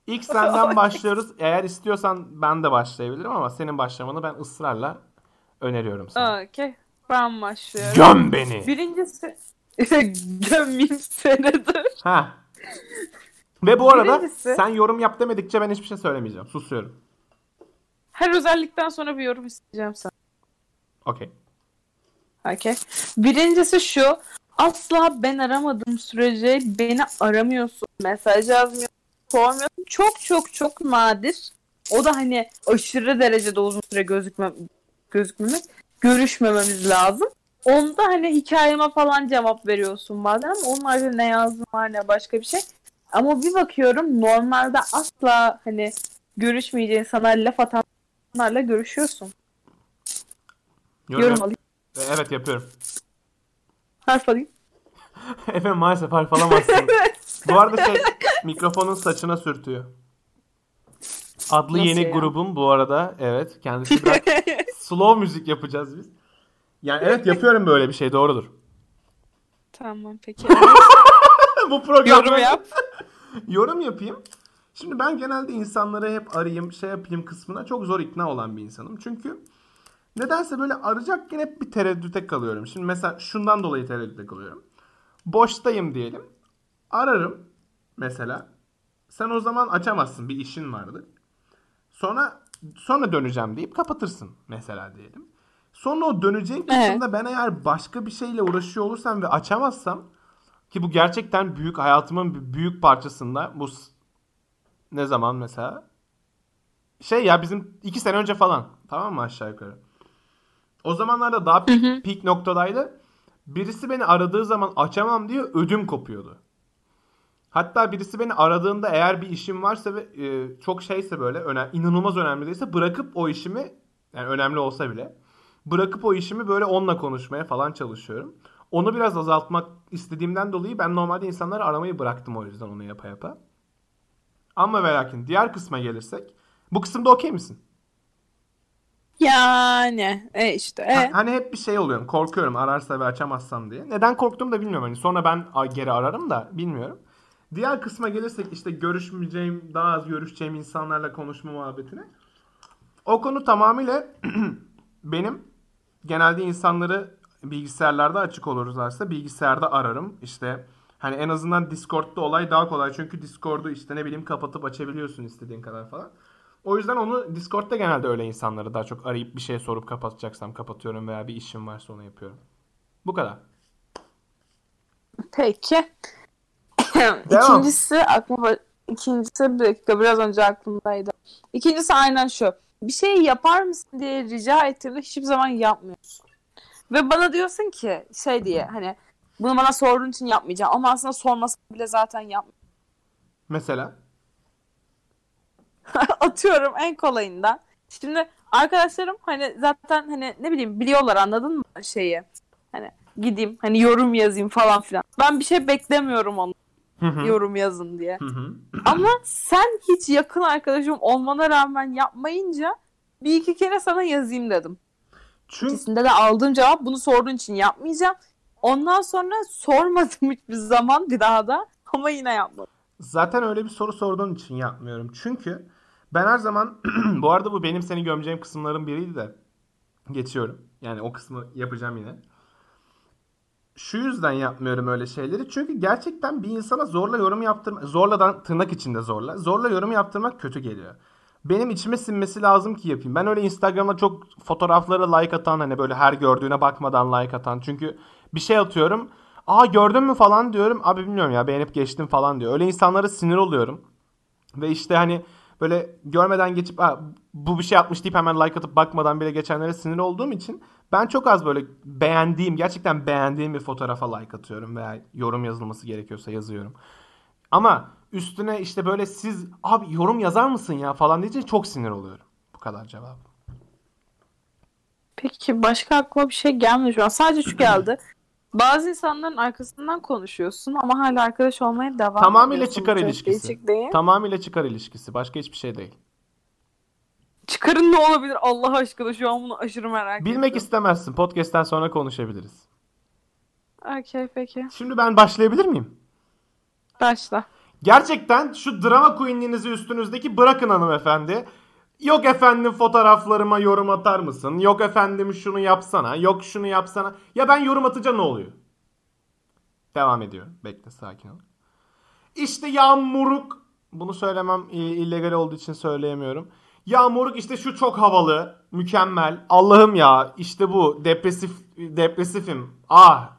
Speaker 2: İlk senden başlıyoruz. Eğer istiyorsan ben de başlayabilirim ama senin başlamanı ben ısrarla öneriyorum sana.
Speaker 1: Okey. Ben başlıyorum.
Speaker 2: Göm beni.
Speaker 1: Birincisi gömeyim seni dur.
Speaker 2: Ha. Ve bu arada
Speaker 1: Birincisi-
Speaker 2: sen yorum yap demedikçe ben hiçbir şey söylemeyeceğim. Susuyorum.
Speaker 1: Her özellikten sonra bir yorum isteyeceğim sana.
Speaker 2: Okey.
Speaker 1: Okey. Birincisi şu. Asla ben aramadığım sürece beni aramıyorsun. Mesaj yazmıyorsun. Sormuyorsun. Çok çok çok nadir. O da hani aşırı derecede uzun süre gözükmem gözükmemek. Görüşmememiz lazım. Onda hani hikayeme falan cevap veriyorsun bazen onun haricinde ne yazdın var ne başka bir şey. Ama bir bakıyorum normalde asla hani görüşmeyeceğin sana laf atanlarla görüşüyorsun.
Speaker 2: Yorum,
Speaker 1: Yorum alayım.
Speaker 2: Evet yapıyorum.
Speaker 1: Harf alayım.
Speaker 2: Efendim maalesef harf alamazsın. bu arada şey mikrofonun saçına sürtüyor. Adlı
Speaker 1: Nasıl
Speaker 2: yeni
Speaker 1: ya?
Speaker 2: grubum bu arada. Evet kendisi biraz slow müzik yapacağız biz. Yani evet yapıyorum böyle bir şey doğrudur.
Speaker 1: Tamam peki.
Speaker 2: bu program
Speaker 1: Yorum yap.
Speaker 2: Yorum yapayım. Şimdi ben genelde insanları hep arayayım, şey yapayım kısmına çok zor ikna olan bir insanım. Çünkü nedense böyle arayacakken hep bir tereddüte kalıyorum. Şimdi mesela şundan dolayı tereddüte kalıyorum. Boştayım diyelim. Ararım mesela. Sen o zaman açamazsın. Bir işin vardı. Sonra sonra döneceğim deyip kapatırsın mesela diyelim. Sonra o döneceğin kısımda ben eğer başka bir şeyle uğraşıyor olursam ve açamazsam ki bu gerçekten büyük hayatımın bir büyük parçasında bu ne zaman mesela şey ya bizim iki sene önce falan tamam mı aşağı yukarı. O zamanlarda daha peak, peak noktadaydı. Birisi beni aradığı zaman açamam diye ödüm kopuyordu. Hatta birisi beni aradığında eğer bir işim varsa ve e, çok şeyse böyle önem, inanılmaz önemli değilse bırakıp o işimi yani önemli olsa bile bırakıp o işimi böyle onunla konuşmaya falan çalışıyorum. Onu biraz azaltmak istediğimden dolayı ben normalde insanları aramayı bıraktım o yüzden onu yapa yapa. Ama ve lakin diğer kısma gelirsek bu kısımda okey misin?
Speaker 1: Yani e işte e.
Speaker 2: Ha- Hani hep bir şey oluyorum. Korkuyorum ararsa ve açamazsam diye. Neden korktuğumu da bilmiyorum. Hani sonra ben geri ararım da bilmiyorum. Diğer kısma gelirsek işte görüşmeyeceğim, daha az görüşeceğim insanlarla konuşma muhabbetine. O konu tamamıyla benim genelde insanları bilgisayarlarda açık olurlarsa bilgisayarda ararım. İşte hani en azından Discord'da olay daha kolay. Çünkü Discord'u işte ne bileyim kapatıp açabiliyorsun istediğin kadar falan. O yüzden onu Discord'da genelde öyle insanları daha çok arayıp bir şey sorup kapatacaksam kapatıyorum veya bir işim varsa onu yapıyorum. Bu kadar.
Speaker 1: Peki. İkincisi aklıma ikincisi bir dakika biraz önce aklımdaydı. İkincisi aynen şu. Bir şey yapar mısın diye rica ettiğimde hiçbir zaman yapmıyorsun. Ve bana diyorsun ki şey diye hani bunu bana sorduğun için yapmayacağım ama aslında sormasam bile zaten yap.
Speaker 2: Mesela?
Speaker 1: Atıyorum en kolayından. Şimdi arkadaşlarım hani zaten hani ne bileyim biliyorlar anladın mı şeyi. Hani gideyim hani yorum yazayım falan filan. Ben bir şey beklemiyorum onu yorum yazın diye. Ama sen hiç yakın arkadaşım olmana rağmen yapmayınca bir iki kere sana yazayım dedim.
Speaker 2: Çünkü
Speaker 1: İkisinde de aldığım cevap bunu sorduğun için yapmayacağım. Ondan sonra sormadım hiçbir zaman bir daha da ama yine yapmadım.
Speaker 2: Zaten öyle bir soru sorduğun için yapmıyorum. Çünkü ben her zaman bu arada bu benim seni gömeceğim kısımların biriydi de geçiyorum. Yani o kısmı yapacağım yine. Şu yüzden yapmıyorum öyle şeyleri. Çünkü gerçekten bir insana zorla yorum yaptırmak, zorladan tırnak içinde zorla, zorla yorum yaptırmak kötü geliyor. Benim içime sinmesi lazım ki yapayım. Ben öyle Instagram'da çok fotoğraflara like atan hani böyle her gördüğüne bakmadan like atan. Çünkü bir şey atıyorum. Aa gördün mü falan diyorum. Abi bilmiyorum ya beğenip geçtim falan diyor. Öyle insanlara sinir oluyorum. Ve işte hani böyle görmeden geçip "Aa, bu bir şey atmış deyip hemen like atıp bakmadan bile geçenlere sinir olduğum için ben çok az böyle beğendiğim, gerçekten beğendiğim bir fotoğrafa like atıyorum veya yorum yazılması gerekiyorsa yazıyorum. Ama üstüne işte böyle siz abi yorum yazar mısın ya falan deyince çok sinir oluyorum. Bu kadar cevap.
Speaker 1: Peki başka aklıma bir şey gelmiyor şu an. Sadece şu geldi. Bazı insanların arkasından konuşuyorsun ama hala arkadaş olmaya devam
Speaker 2: Tamamıyla
Speaker 1: ediyorsun.
Speaker 2: çıkar
Speaker 1: Çok
Speaker 2: ilişkisi.
Speaker 1: değişik değil.
Speaker 2: Tamamıyla çıkar ilişkisi. Başka hiçbir şey değil.
Speaker 1: Çıkarın ne olabilir Allah aşkına şu an bunu aşırı merak
Speaker 2: Bilmek
Speaker 1: ettim.
Speaker 2: istemezsin. Podcast'ten sonra konuşabiliriz.
Speaker 1: Okey peki.
Speaker 2: Şimdi ben başlayabilir miyim?
Speaker 1: Başla.
Speaker 2: Gerçekten şu drama queenliğinizi üstünüzdeki bırakın hanımefendi. Yok efendim fotoğraflarıma yorum atar mısın? Yok efendim şunu yapsana. Yok şunu yapsana. Ya ben yorum atınca ne oluyor? Devam ediyor. Bekle sakin ol. İşte ya moruk. Bunu söylemem illegal olduğu için söyleyemiyorum. Ya moruk işte şu çok havalı. Mükemmel. Allah'ım ya işte bu. Depresif depresifim. Ah.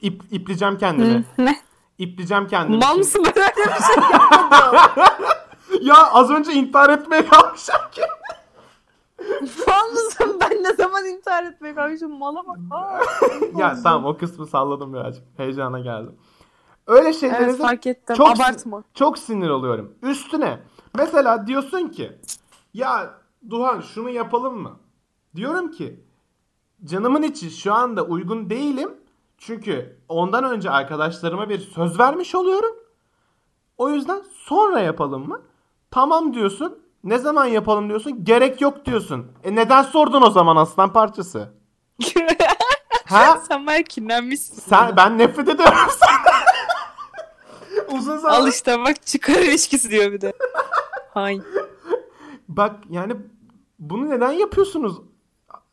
Speaker 2: İp, ipleyeceğim kendimi.
Speaker 1: Ne?
Speaker 2: İpleyeceğim kendimi.
Speaker 1: Mal mısın ben öyle bir şey yapmadım.
Speaker 2: Ya az önce intihar etmeye kalmışım ki.
Speaker 1: Mal mısın ben ne zaman intihar etmeye kalkmışım mala bak. Aa,
Speaker 2: ya tamam o kısmı salladım birazcık. Heyecana geldim. Öyle
Speaker 1: Evet
Speaker 2: şeylere
Speaker 1: fark ettim.
Speaker 2: çok,
Speaker 1: Abartma.
Speaker 2: çok sinir oluyorum. Üstüne mesela diyorsun ki ya Duhan şunu yapalım mı? Diyorum ki canımın içi şu anda uygun değilim. Çünkü ondan önce arkadaşlarıma bir söz vermiş oluyorum. O yüzden sonra yapalım mı? Tamam diyorsun. Ne zaman yapalım diyorsun. Gerek yok diyorsun. E neden sordun o zaman aslan parçası? ha?
Speaker 1: Sen bayağı kinlenmişsin.
Speaker 2: Sen ben nefret ediyorum senden. Uzun zaman.
Speaker 1: Al işte bak çıkar ilişkisi diyor bir de. Hay.
Speaker 2: Bak yani bunu neden yapıyorsunuz?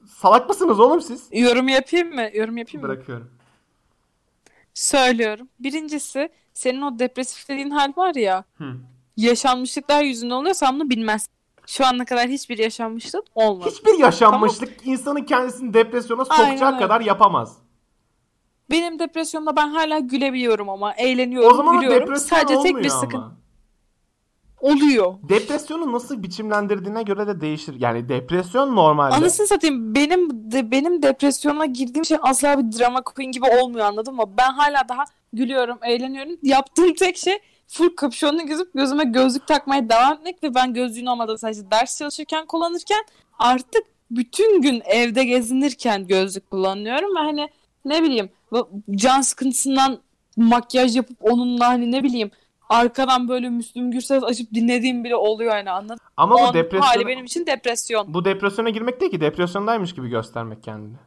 Speaker 2: Salak mısınız oğlum siz?
Speaker 1: Yorum yapayım mı? Yorum yapayım mı?
Speaker 2: Bırakıyorum.
Speaker 1: Söylüyorum. Birincisi senin o depresif dediğin hal var ya
Speaker 2: Hı.
Speaker 1: Yaşanmışlıklar yüzünden oluyor sen bunu bilmezsin. Şu ana kadar hiçbir yaşanmışlık olmadı.
Speaker 2: Hiçbir yaşanmışlık insanın kendisini depresyona
Speaker 1: Aynen
Speaker 2: sokacak
Speaker 1: öyle.
Speaker 2: kadar yapamaz.
Speaker 1: Benim depresyonda ben hala gülebiliyorum ama eğleniyorum,
Speaker 2: O zaman
Speaker 1: gülüyorum.
Speaker 2: depresyon
Speaker 1: Sadece tek bir
Speaker 2: ama.
Speaker 1: sıkıntı oluyor.
Speaker 2: Depresyonu nasıl biçimlendirdiğine göre de değişir. Yani depresyon normalde.
Speaker 1: Anasını satayım benim de, benim depresyona girdiğim şey asla bir drama queen gibi olmuyor anladın mı? Ben hala daha gülüyorum, eğleniyorum. Yaptığım tek şey full kapşonlu gezip gözüme gözlük takmaya devam etmek ve ben gözlüğün olmadan sadece ders çalışırken kullanırken artık bütün gün evde gezinirken gözlük kullanıyorum ve hani ne bileyim can sıkıntısından makyaj yapıp onunla hani ne bileyim arkadan böyle Müslüm Gürses açıp dinlediğim bile oluyor yani anladın?
Speaker 2: Ama bu depresyon
Speaker 1: hali benim için depresyon.
Speaker 2: bu depresyona girmek değil ki depresyondaymış gibi göstermek kendini.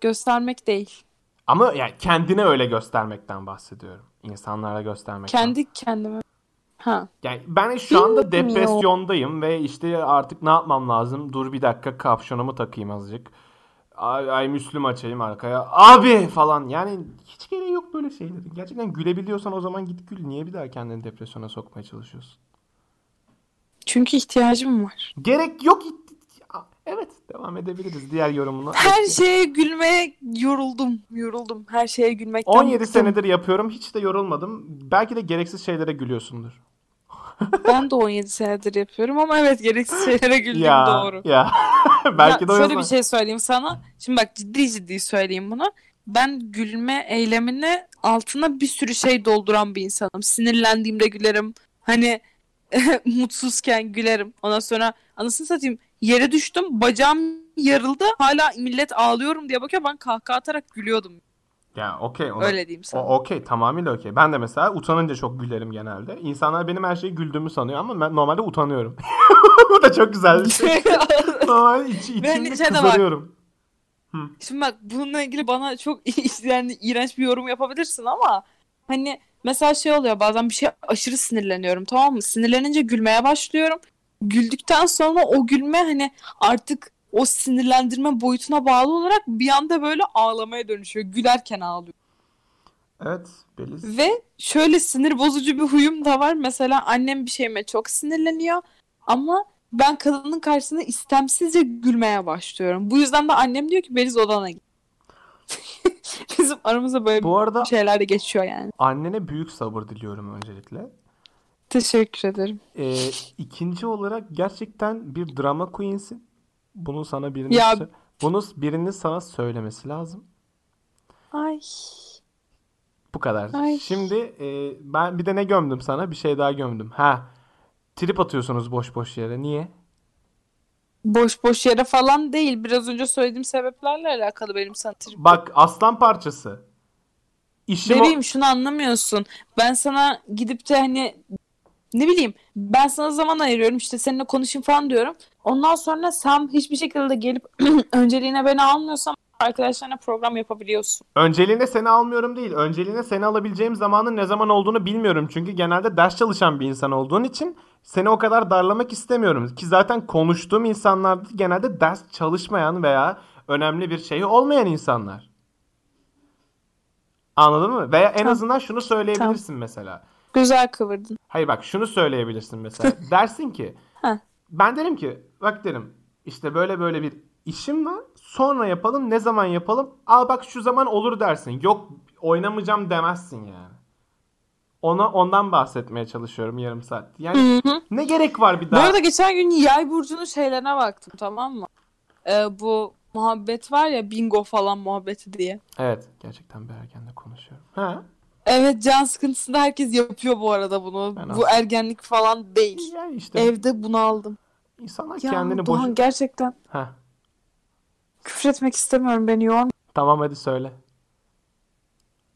Speaker 1: Göstermek değil.
Speaker 2: Ama yani kendine öyle göstermekten bahsediyorum. İnsanlara göstermekten.
Speaker 1: Kendi kendime. Ha.
Speaker 2: Yani ben şu anda depresyondayım ve işte artık ne yapmam lazım? Dur bir dakika kapşonumu takayım azıcık. Ay, ay Müslüm açayım arkaya. Abi falan. Yani hiç gereği yok böyle şeylerin. Gerçekten gülebiliyorsan o zaman git gül. Niye bir daha kendini depresyona sokmaya çalışıyorsun?
Speaker 1: Çünkü ihtiyacım var.
Speaker 2: Gerek yok. Evet devam edebiliriz diğer yorumuna.
Speaker 1: Her şeye gülmeye yoruldum. Yoruldum. Her şeye gülmekten
Speaker 2: 17
Speaker 1: bıktım.
Speaker 2: senedir yapıyorum. Hiç de yorulmadım. Belki de gereksiz şeylere gülüyorsundur.
Speaker 1: Ben de 17 senedir yapıyorum ama evet gereksiz şeylere güldüğüm
Speaker 2: Ya
Speaker 1: doğru.
Speaker 2: ya. Belki
Speaker 1: Ya
Speaker 2: de
Speaker 1: şöyle bir şey söyleyeyim sana. Şimdi bak ciddi ciddi söyleyeyim bunu. Ben gülme eylemini altına bir sürü şey dolduran bir insanım. Sinirlendiğimde gülerim. Hani mutsuzken gülerim. Ondan sonra anasını satayım yere düştüm. Bacağım yarıldı. Hala millet ağlıyorum diye bakıyor. Ben kahkaha atarak gülüyordum.
Speaker 2: Ya okey.
Speaker 1: Öyle diyeyim sana.
Speaker 2: Okey tamamıyla okey. Ben de mesela utanınca çok gülerim genelde. İnsanlar benim her şeyi güldüğümü sanıyor ama ben normalde utanıyorum. Bu da çok güzel bir şey. Normalde içi,
Speaker 1: Ben
Speaker 2: içimde
Speaker 1: şey
Speaker 2: kızarıyorum.
Speaker 1: Şimdi bak bununla ilgili bana çok yani iğrenç bir yorum yapabilirsin ama hani mesela şey oluyor bazen bir şey aşırı sinirleniyorum tamam mı? Sinirlenince gülmeye başlıyorum. Güldükten sonra o gülme hani artık o sinirlendirme boyutuna bağlı olarak bir anda böyle ağlamaya dönüşüyor. Gülerken ağlıyorum.
Speaker 2: Evet Beliz.
Speaker 1: Ve şöyle sinir bozucu bir huyum da var. Mesela annem bir şeyime çok sinirleniyor ama ben kadının karşısında istemsizce gülmeye başlıyorum. Bu yüzden de annem diyor ki Beliz odana git. Bizim aramızda böyle
Speaker 2: Bu arada
Speaker 1: şeyler de geçiyor yani.
Speaker 2: annene büyük sabır diliyorum öncelikle.
Speaker 1: Teşekkür ederim.
Speaker 2: Ee, ikinci olarak gerçekten bir drama queen'sin. Bunu sana birinin
Speaker 1: Ya-
Speaker 2: sö- bunu birinin sana söylemesi lazım.
Speaker 1: Ay.
Speaker 2: Bu kadar.
Speaker 1: Ay.
Speaker 2: Şimdi e, ben bir de ne gömdüm sana? Bir şey daha gömdüm. Ha. Trip atıyorsunuz boş boş yere. Niye?
Speaker 1: Boş boş yere falan değil. Biraz önce söylediğim sebeplerle alakalı benim sana trip.
Speaker 2: Bak aslan parçası. İşim o-
Speaker 1: Bebeğim şunu anlamıyorsun. Ben sana gidip de hani ne bileyim ben sana zaman ayırıyorum işte seninle konuşayım falan diyorum. Ondan sonra sen hiçbir şekilde gelip önceliğine beni almıyorsan arkadaşlarına program yapabiliyorsun.
Speaker 2: Önceliğine seni almıyorum değil. Önceliğine seni alabileceğim zamanın ne zaman olduğunu bilmiyorum. Çünkü genelde ders çalışan bir insan olduğun için seni o kadar darlamak istemiyorum. Ki zaten konuştuğum insanlar genelde ders çalışmayan veya önemli bir şeyi olmayan insanlar. Anladın mı? Veya en
Speaker 1: Tamam.
Speaker 2: azından şunu söyleyebilirsin mesela.
Speaker 1: Güzel kıvırdın.
Speaker 2: Hayır bak şunu söyleyebilirsin mesela. Dersin ki ben derim ki bak derim işte böyle böyle bir işim var. Sonra yapalım. Ne zaman yapalım? Aa bak şu zaman olur dersin. Yok oynamayacağım demezsin yani. Ona ondan bahsetmeye çalışıyorum yarım saat. Yani
Speaker 1: Hı hı.
Speaker 2: ne gerek var bir
Speaker 1: Bu
Speaker 2: daha?
Speaker 1: arada geçen gün Yay burcunun şeylerine baktım tamam mı? Ee, bu muhabbet var ya bingo falan muhabbeti diye.
Speaker 2: Evet, gerçekten bir ergenle konuşuyorum. Ha?
Speaker 1: Evet can sıkıntısında herkes yapıyor bu arada bunu.
Speaker 2: Ben
Speaker 1: bu
Speaker 2: aslında-
Speaker 1: ergenlik falan değil.
Speaker 2: Yani işte
Speaker 1: Evde bunu aldım.
Speaker 2: insanlar
Speaker 1: Ya
Speaker 2: kendini
Speaker 1: Doğan
Speaker 2: boş...
Speaker 1: gerçekten
Speaker 2: Ha.
Speaker 1: küfretmek istemiyorum beni yorma.
Speaker 2: Tamam hadi söyle.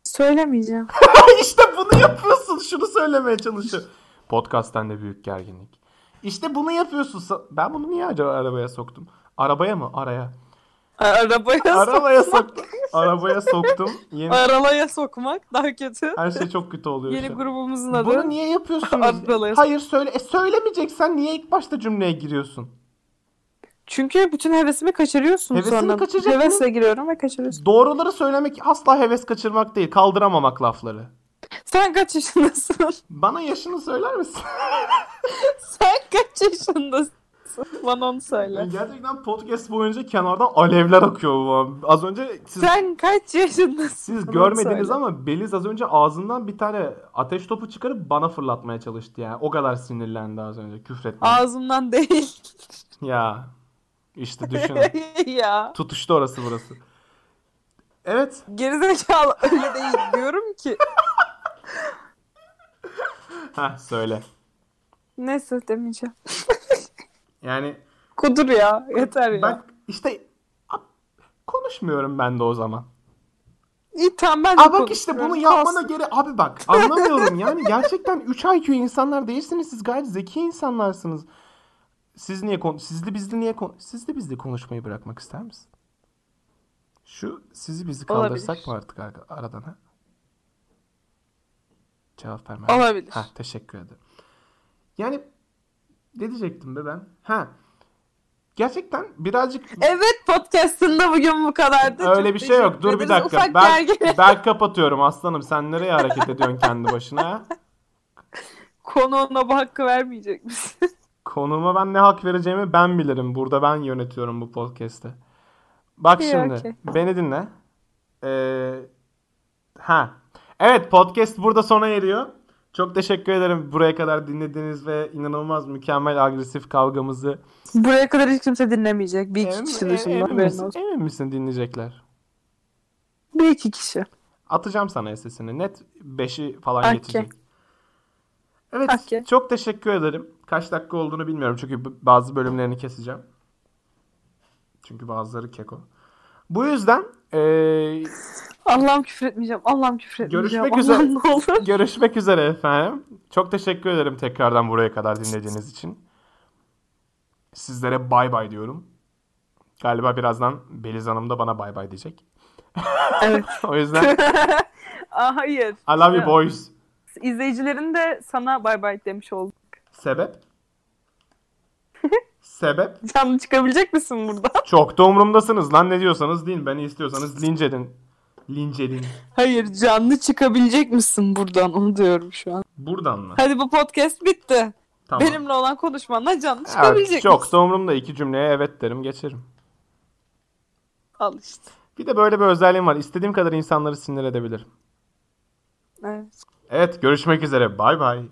Speaker 1: Söylemeyeceğim.
Speaker 2: işte bunu yapıyorsun. Şunu söylemeye çalışıyor. Podcast'ten de büyük gerginlik. İşte bunu yapıyorsun. Ben bunu niye ara- arabaya soktum? Arabaya mı? Araya.
Speaker 1: Arabaya
Speaker 2: Arabaya soktum. Arabaya soktum. Yeni...
Speaker 1: Aralaya sokmak daha kötü.
Speaker 2: Her şey çok kötü oluyor
Speaker 1: Yeni
Speaker 2: an.
Speaker 1: grubumuzun adı.
Speaker 2: Bunu niye yapıyorsunuz?
Speaker 1: Aralaya
Speaker 2: Hayır söyle. E söylemeyeceksen niye ilk başta cümleye giriyorsun?
Speaker 1: Çünkü bütün hevesimi kaçırıyorsun
Speaker 2: Hevesini
Speaker 1: sonra.
Speaker 2: kaçıracak
Speaker 1: Hevesle giriyorum ve kaçırıyorsun.
Speaker 2: Doğruları söylemek asla heves kaçırmak değil. Kaldıramamak lafları.
Speaker 1: Sen kaç yaşındasın?
Speaker 2: Bana yaşını söyler misin?
Speaker 1: Sen kaç yaşındasın? Bana onu söyle.
Speaker 2: Yani gerçekten podcast boyunca kenardan alevler akıyor. bu an. Az önce siz,
Speaker 1: Sen kaç yaşındasın?
Speaker 2: siz
Speaker 1: Bana
Speaker 2: görmediniz
Speaker 1: söyle.
Speaker 2: ama Beliz az önce ağzından bir tane ateş topu çıkarıp bana fırlatmaya çalıştı yani. O kadar sinirlendi az önce küfretmeye.
Speaker 1: Ağzımdan değil.
Speaker 2: Ya işte düşün.
Speaker 1: ya.
Speaker 2: Tutuştu orası burası. Evet.
Speaker 1: Gerizekalı öyle değil diyorum ki.
Speaker 2: Ha söyle.
Speaker 1: Neyse demeyeceğim.
Speaker 2: Yani
Speaker 1: Kudur ya. Yeter ya.
Speaker 2: bak işte konuşmuyorum ben de o zaman.
Speaker 1: İyi tamam ben de
Speaker 2: Aa bak işte bunu yapmana gerek abi bak anlamıyorum yani gerçekten 3 IQ insanlar değilsiniz siz gayet zeki insanlarsınız. Siz niye kon sizli bizli niye kon sizli bizli konuşmayı bırakmak ister misin? Şu sizi bizi kaldırsak
Speaker 1: Olabilir.
Speaker 2: mı artık ar- aradan ha? Cevap verme.
Speaker 1: Olabilir.
Speaker 2: Ha teşekkür ederim. Yani ne diyecektim be ben? Ha. Gerçekten birazcık
Speaker 1: Evet podcastında bugün bu kadardı.
Speaker 2: Öyle
Speaker 1: Çok
Speaker 2: bir şey yok. Dur bir dakika. Ben, ben kapatıyorum aslanım. Sen nereye hareket ediyorsun kendi başına? ha?
Speaker 1: Konuğuna bu hakkı vermeyecek misin?
Speaker 2: Konuma ben ne hak vereceğimi ben bilirim. Burada ben yönetiyorum bu podcast'ı. Bak
Speaker 1: İyi,
Speaker 2: şimdi.
Speaker 1: okey.
Speaker 2: Beni dinle. Ee, ha. Evet podcast burada sona eriyor. Çok teşekkür ederim buraya kadar dinlediğiniz ve inanılmaz mükemmel agresif kavgamızı.
Speaker 1: Buraya kadar hiç kimse dinlemeyecek. Bir iki
Speaker 2: Emin,
Speaker 1: kişi dışında
Speaker 2: emin, misin, emin misin dinleyecekler?
Speaker 1: Bir iki kişi.
Speaker 2: Atacağım sana sesini. Net 5'i falan
Speaker 1: Okey.
Speaker 2: geçecek. Evet,
Speaker 1: Okey.
Speaker 2: çok teşekkür ederim. Kaç dakika olduğunu bilmiyorum çünkü bazı bölümlerini keseceğim. Çünkü bazıları keko. Bu yüzden eee,
Speaker 1: Allah'ım küfür etmeyeceğim. Allah'ım küfür etmeyeceğim.
Speaker 2: Görüşmek üzere.
Speaker 1: Allah'ım ne olur.
Speaker 2: görüşmek üzere efendim. Çok teşekkür ederim tekrardan buraya kadar dinlediğiniz için. Sizlere bay bay diyorum. Galiba birazdan Beliz Hanım da bana bay bay diyecek.
Speaker 1: Evet.
Speaker 2: O yüzden
Speaker 1: Aa, hayır.
Speaker 2: I love you boys.
Speaker 1: İzleyicilerin de sana bay bay demiş oldu.
Speaker 2: Sebep? Sebep?
Speaker 1: Canlı çıkabilecek misin burada?
Speaker 2: Çok da umurumdasınız lan ne diyorsanız deyin. Beni istiyorsanız linç edin. Linç edin.
Speaker 1: Hayır canlı çıkabilecek misin buradan onu diyorum şu an.
Speaker 2: Buradan mı?
Speaker 1: Hadi bu podcast bitti.
Speaker 2: Tamam.
Speaker 1: Benimle olan konuşmanla canlı
Speaker 2: Evet,
Speaker 1: çıkabilecek
Speaker 2: çok
Speaker 1: misin?
Speaker 2: da umurumda. iki cümleye evet derim geçerim.
Speaker 1: Al işte.
Speaker 2: Bir de böyle bir özelliğim var. İstediğim kadar insanları sinir edebilirim.
Speaker 1: Evet.
Speaker 2: Evet görüşmek üzere. Bay bay.